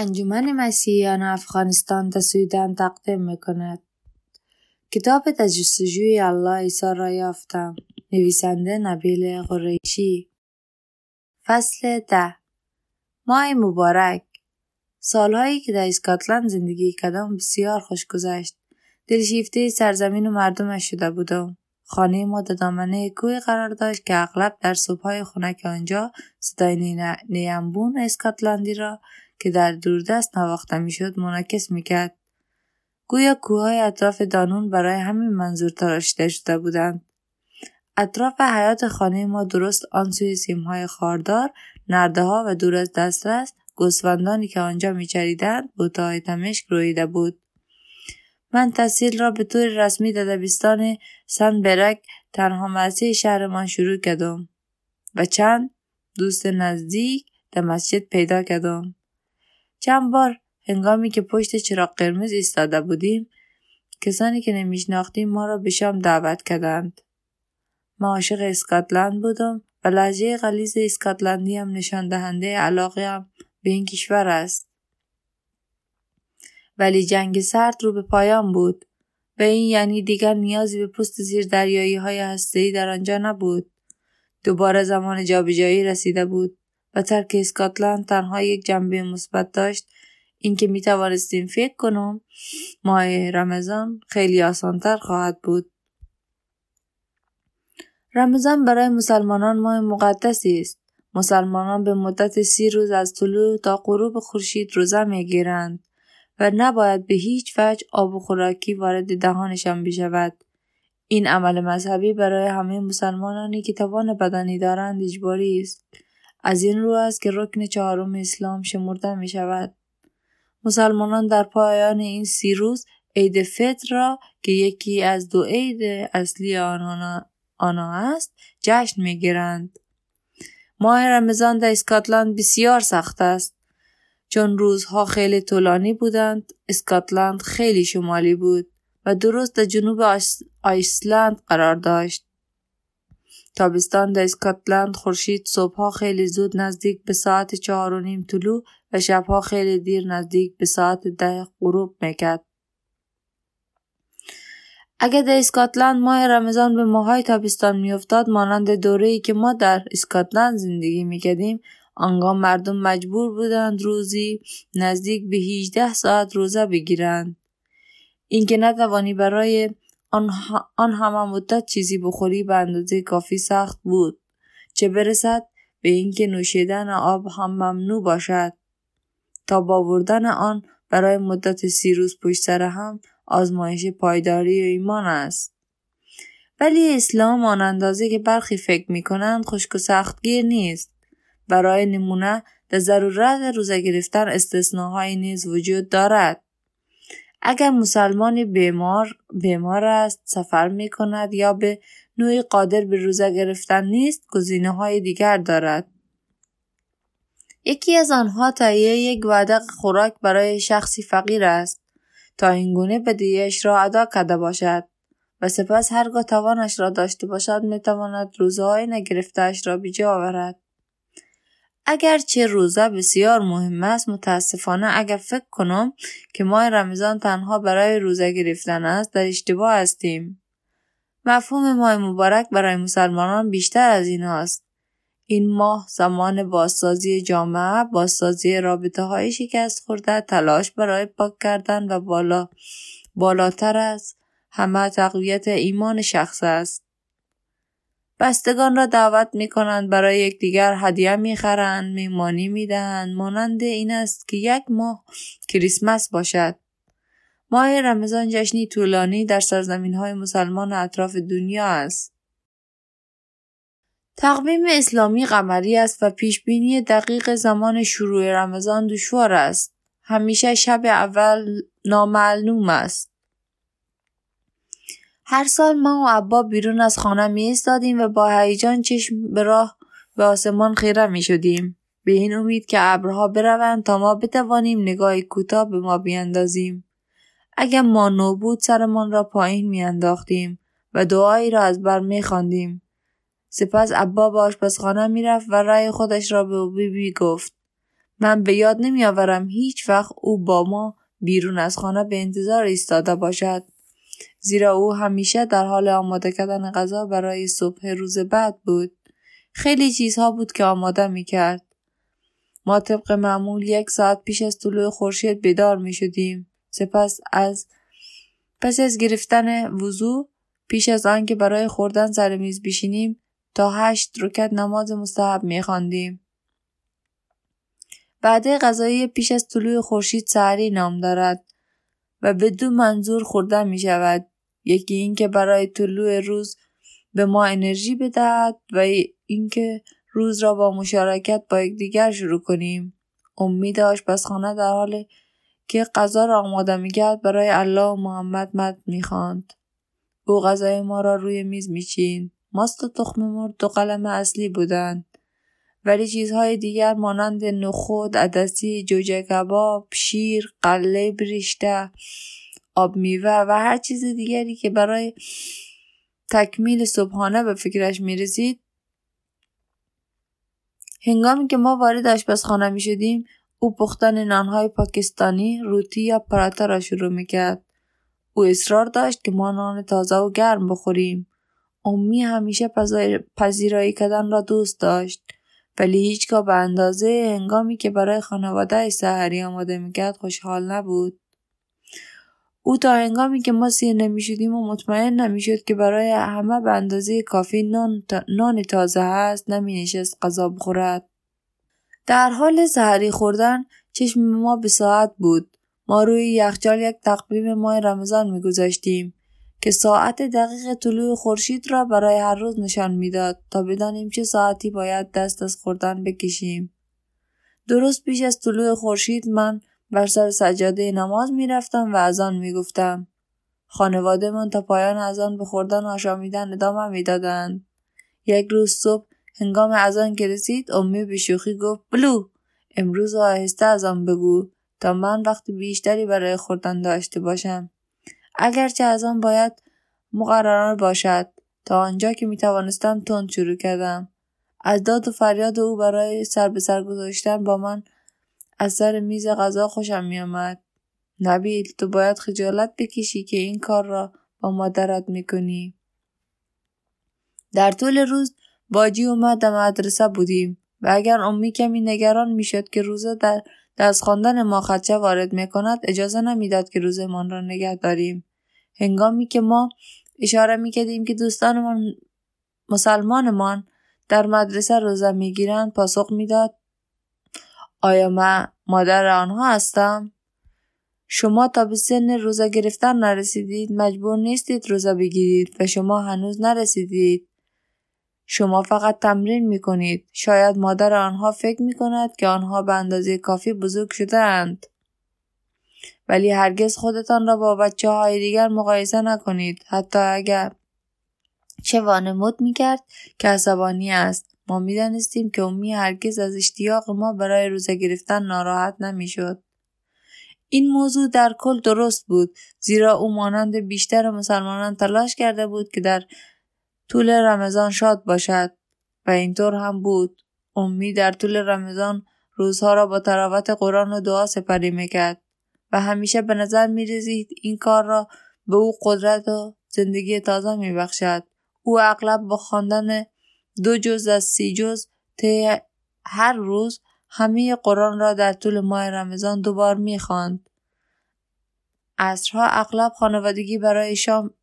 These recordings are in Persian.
انجمن مسیحیان افغانستان تصویدن تقدیم می‌کند. کتاب تجسجوی الله عیسی را یافتم. نویسنده نبیل قریشی فصل ده ماه مبارک سالهایی که در اسکاتلند زندگی کردم بسیار خوش گذشت. دلشیفته سرزمین و مردمش شده بودم. خانه ما در دامنه کوی قرار داشت که اغلب در صبحهای خنک آنجا صدای نیمبون اسکاتلندی را که در دوردست نواخته می‌شد منعکس می‌کرد. گویا کوههای اطراف دانون برای همین منظور تراشیده شده بودند. اطراف حیات خانه ما درست آن سوی سیمهای خاردار نرده ها و دور از دسترس گوسفندانی که آنجا میچریدند بوتهای تمشک رویده بود. من تحصیل را به طور رسمی در دبستان سن برک تنها مرسی شهرمان شروع کردم و چند دوست نزدیک در مسجد پیدا کردم. چند بار هنگامی که پشت چراغ قرمز ایستاده بودیم کسانی که نمیشناختیم ما را به شام دعوت کردند. ما عاشق اسکاتلند بودم و لحجه غلیز اسکاتلندی هم نشان دهنده علاقه هم به این کشور است. ولی جنگ سرد رو به پایان بود و این یعنی دیگر نیازی به پست زیر دریایی های در آنجا نبود. دوباره زمان جابجایی رسیده بود. و ترک اسکاتلند تنها یک جنبه مثبت داشت اینکه می توانستیم فکر کنم ماه رمضان خیلی آسانتر خواهد بود. رمضان برای مسلمانان ماه مقدسی است. مسلمانان به مدت سی روز از طلوع تا غروب خورشید روزه می‌گیرند و نباید به هیچ وجه آب و خوراکی وارد دهانشان بشود. این عمل مذهبی برای همه مسلمانانی که توان بدنی دارند اجباری است. از این رو است که رکن چهارم اسلام شمرده می شود. مسلمانان در پایان این سی روز عید فطر را که یکی از دو عید اصلی آنها, است جشن می گیرند. ماه رمضان در اسکاتلند بسیار سخت است. چون روزها خیلی طولانی بودند اسکاتلند خیلی شمالی بود و درست در جنوب آیسلند قرار داشت. تابستان در اسکاتلند خورشید صبحها خیلی زود نزدیک به ساعت چهار و نیم طلوع و شبها خیلی دیر نزدیک به ساعت ده غروب می‌کرد. اگر در اسکاتلند ماه رمضان به ماهای تابستان میافتاد مانند دوره ای که ما در اسکاتلند زندگی می‌کردیم آنگاه مردم مجبور بودند روزی نزدیک به 18 ساعت روزه بگیرند اینکه نتوانی برای آن, همه مدت چیزی بخوری به اندازه کافی سخت بود چه برسد به اینکه نوشیدن آب هم ممنوع باشد. تا باوردن آن برای مدت سی روز پشت سر هم آزمایش پایداری و ایمان است. ولی اسلام آن اندازه که برخی فکر می کنند خشک و سختگیر نیست. برای نمونه در ضرورت روزه گرفتن استثناهایی نیز وجود دارد. اگر مسلمانی بیمار بیمار است سفر می کند یا به نوعی قادر به روزه گرفتن نیست گزینه های دیگر دارد. یکی از آنها تهیه یک وعده خوراک برای شخصی فقیر است. تا اینگونه بدیهش را ادا کرده باشد و سپس هرگاه توانش را داشته باشد می‌تواند روزهای نگرفتهاش را بیجا آورد. اگرچه روزه بسیار مهم است متاسفانه اگر فکر کنم که ماه رمضان تنها برای روزه گرفتن است در اشتباه هستیم. مفهوم ماه مبارک برای مسلمانان بیشتر از این است. این ماه زمان بازسازی جامعه بازسازی رابطه های شکست خورده تلاش برای پاک کردن و بالا بالاتر از همه تقویت ایمان شخص است. بستگان را دعوت می کنند برای یکدیگر هدیه می خرند میمانی می دهند مانند این است که یک ماه کریسمس باشد. ماه رمضان جشنی طولانی در سرزمین های مسلمان اطراف دنیا است. تقویم اسلامی قمری است و پیش بینی دقیق زمان شروع رمضان دشوار است. همیشه شب اول نامعلوم است. هر سال ما و عبا بیرون از خانه می استادیم و با هیجان چشم به راه به آسمان خیره می شدیم. به این امید که ابرها بروند تا ما بتوانیم نگاه کوتاه به ما بیاندازیم. اگر ما نو بود سرمان را پایین میانداختیم و دعایی را از بر می خواندیم. سپس عبا به آشپزخانه می‌رفت و رأی خودش را به بیبی گفت. من به یاد نمیآورم هیچ وقت او با ما بیرون از خانه به انتظار ایستاده باشد زیرا او همیشه در حال آماده کردن غذا برای صبح روز بعد بود خیلی چیزها بود که آماده می کرد. ما طبق معمول یک ساعت پیش از طلوع خورشید بیدار می شدیم. سپس از پس از گرفتن وضوع پیش از آنکه برای خوردن سر میز بشینیم تا هشت رکت نماز مستحب می خواندیم. بعد غذایی پیش از طلوع خورشید سحری نام دارد و به دو منظور خوردن می شود. یکی اینکه برای طلوع روز به ما انرژی بدهد و اینکه روز را با مشارکت با یکدیگر شروع کنیم. امید آشپزخانه در حال که غذا را آماده می‌کرد برای الله و محمد مد می‌خواند او غذای ما را روی میز میچین ماست و تخم مرغ دو قلم اصلی بودند ولی چیزهای دیگر مانند نخود عدسی جوجه کباب شیر قله بریشته آب میوه و هر چیز دیگری که برای تکمیل صبحانه به فکرش می‌رسید هنگامی که ما وارد آشپزخانه می شدیم او پختن نانهای پاکستانی روتی یا پراتا را شروع می کرد. او اصرار داشت که ما نان تازه و گرم بخوریم. امی همیشه پذیرایی کردن را دوست داشت ولی هیچگاه به اندازه هنگامی که برای خانواده سحری آماده می‌کرد خوشحال نبود. او تا هنگامی که ما سیر نمی‌شدیم و مطمئن نمی‌شد که برای همه به اندازه کافی نان, نان تازه هست نمی نشست غذا بخورد. در حال سحری خوردن چشم ما به ساعت بود. ما روی یخچال یک تقویم ماه رمضان میگذاشتیم که ساعت دقیق طلوع خورشید را برای هر روز نشان می‌داد تا بدانیم چه ساعتی باید دست از خوردن بکشیم. درست پیش از طلوع خورشید من بر سر سجاده نماز می‌رفتم و از آن می‌گفتم. خانواده من تا پایان از آن به خوردن و آشامیدن ادامه می‌دادند. یک روز صبح هنگام از آن که رسید امی به شوخی گفت بلو امروز آهسته از آن بگو تا من وقت بیشتری برای خوردن داشته باشم اگرچه از آن باید مقرران باشد. تا آنجا که می‌توانستم تند شروع کردم. از داد و فریاد او برای سر به سر گذاشتن با من از سر میز غذا خوشم میآمد. نبیل تو باید خجالت بکشی که این کار را با مادرت می‌کنی. در طول روز باجی اومد در مدرسه بودیم و اگر امی کمی نگران می‌شد که روزا در دست خواندن ما خدشه وارد می‌کند اجازه نمی‌داد که روزمان را نگه داریم. هنگامی که ما اشاره می‌کردیم که دوستانمان مسلمانمان در مدرسه روزه می‌گیرند پاسخ می‌داد آیا من مادر آنها هستم شما تا به سن روزه گرفتن نرسیدید مجبور نیستید روزه بگیرید و شما هنوز نرسیدید شما فقط تمرین می کنید. شاید مادر آنها فکر می کند که آنها به اندازه کافی بزرگ شده اند. ولی هرگز خودتان را با بچه های دیگر مقایسه نکنید. حتی اگر چه وانمود می کرد که عصبانی است. ما می دانستیم که امی هرگز از اشتیاق ما برای روزه گرفتن ناراحت نمی شد. این موضوع در کل درست بود زیرا او مانند بیشتر مسلمانان تلاش کرده بود که در طول رمضان شاد باشد و اینطور هم بود امی در طول رمضان روزها را با تراوت قرآن و دعا سپری می‌کرد و همیشه به نظر می‌رسید این کار را به او قدرت و زندگی تازه میبخشد او اغلب با خواندن دو جز از سی جز طی هر روز همه قرآن را در طول ماه رمضان دوبار می‌خواند عصرها اغلب خانوادگی برای شام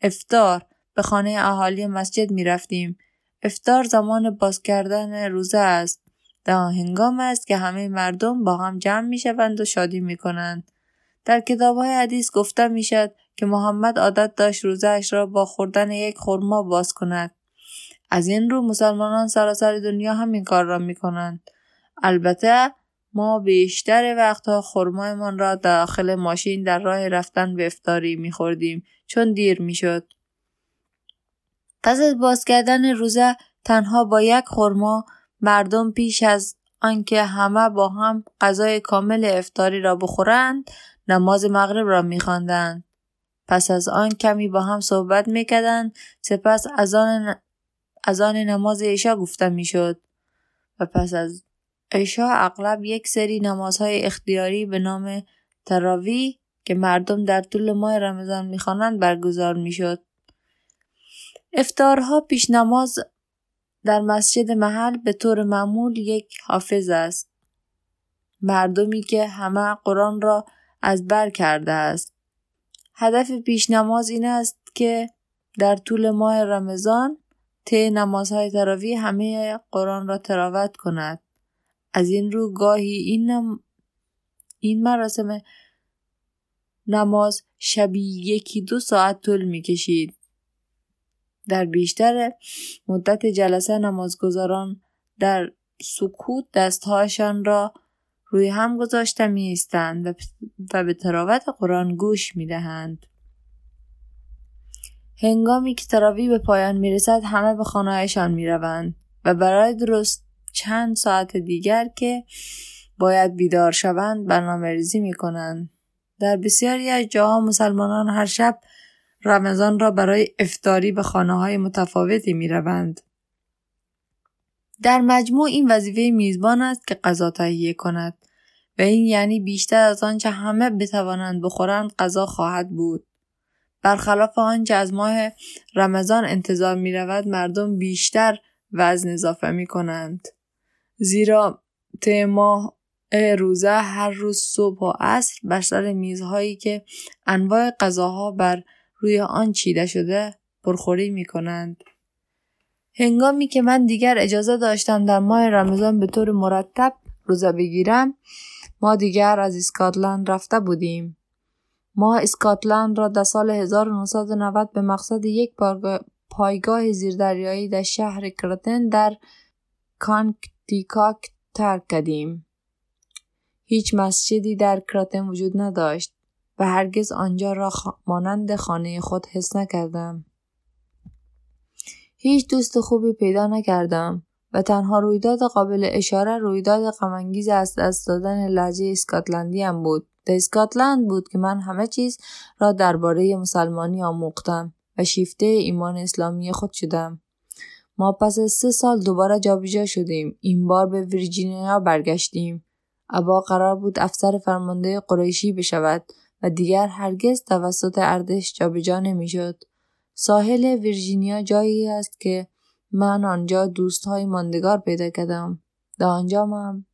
افتار به خانه اهالی مسجد می رفتیم. افتار زمان باز کردن روزه است. در هنگام است که همه مردم با هم جمع می شوند و شادی می کنند. در کتاب های حدیث گفته می شد که محمد عادت داشت روزهش را با خوردن یک خرما باز کند. از این رو مسلمانان سراسر دنیا همین کار را می کنند. البته ما بیشتر وقتها خرمایمان را داخل ماشین در راه رفتن به افطاری می خوردیم چون دیر می شد. پس از باز کردن روزه تنها با یک خرما مردم پیش از آنکه همه با هم غذای کامل افطاری را بخورند نماز مغرب را میخواندند پس از آن کمی با هم صحبت می‌کردند سپس از آن, از آن نماز عشا گفته می‌شد و پس از عشا اغلب یک سری نمازهای اختیاری به نام تراوی که مردم در طول ماه رمضان می‌خوانند برگزار می‌شد. افتارها پیش نماز در مسجد محل به طور معمول یک حافظ است. مردمی که همه قرآن را از بر کرده است. هدف پیش نماز این است که در طول ماه رمضان طی نمازهای تراوی همه قرآن را تراوت کند. از این رو گاهی این, نم... این مراسم نماز شبی یکی دو ساعت طول می کشید. در بیشتر مدت جلسه نمازگزاران در سکوت دستهایشان را روی هم گذاشته می ایستند و به تراوت قرآن گوش می دهند. هنگامی که تراوی به پایان می رسد همه به خانهایشان می روند و برای درست چند ساعت دیگر که باید بیدار شوند برنامه ریزی می کنند. در بسیاری از جاها مسلمانان هر شب رمضان را برای افتاری به خانه های متفاوتی می روند. در مجموع این وظیفه میزبان است که غذا تهیه کند و این یعنی بیشتر از آنچه همه بتوانند بخورند غذا خواهد بود. برخلاف آنچه از ماه رمضان انتظار می رود مردم بیشتر وزن اضافه می کنند. زیرا طی ماه روزه هر روز صبح و عصر بر سر میزهایی که انواع غذاها بر روی آن چیده شده پرخوری می کنند. هنگامی که من دیگر اجازه داشتم در ماه رمضان به طور مرتب روزه بگیرم ما دیگر از اسکاتلند رفته بودیم. ما اسکاتلند را در سال 1990 به مقصد یک پایگاه زیردریایی در شهر گراتن در کانکتیکات ترک کردیم. هیچ مسجدی در گراتن وجود نداشت و هرگز آنجا را مانند خانه خود حس نکردم. هیچ دوست خوبی پیدا نکردم و تنها رویداد قابل اشاره رویداد غم‌انگیز از دست دادن لهجه اسکاتلندی‌ام بود. در اسکاتلند بود که من همه چیز را درباره مسلمانی آموختم و شیفته ایمان اسلامی خود شدم. ما پس از سه سال دوباره جابجا شدیم. این بار به ویرجینیا برگشتیم. ابا قرار بود افسر فرمانده قریشی بشود و دیگر هرگز توسط ارتش جابجا نمی‌شد. ساحل ویرجینیا جایی است که من آنجا دوستهای ماندگار پیدا کردم. در آنجا من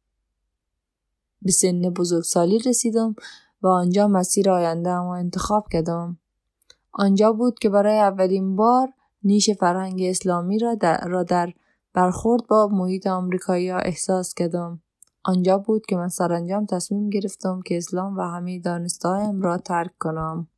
به سن بزرگسالی رسیدم و آنجا مسیر آینده ما انتخاب کردم. آنجا بود که برای اولین بار نیش فرهنگ اسلامی را در, را در برخورد با محیط آمریکایی احساس کردم. آنجا بود که من سرانجام تصمیم گرفتم که اسلام و همه دانستهایم را ترک کنم.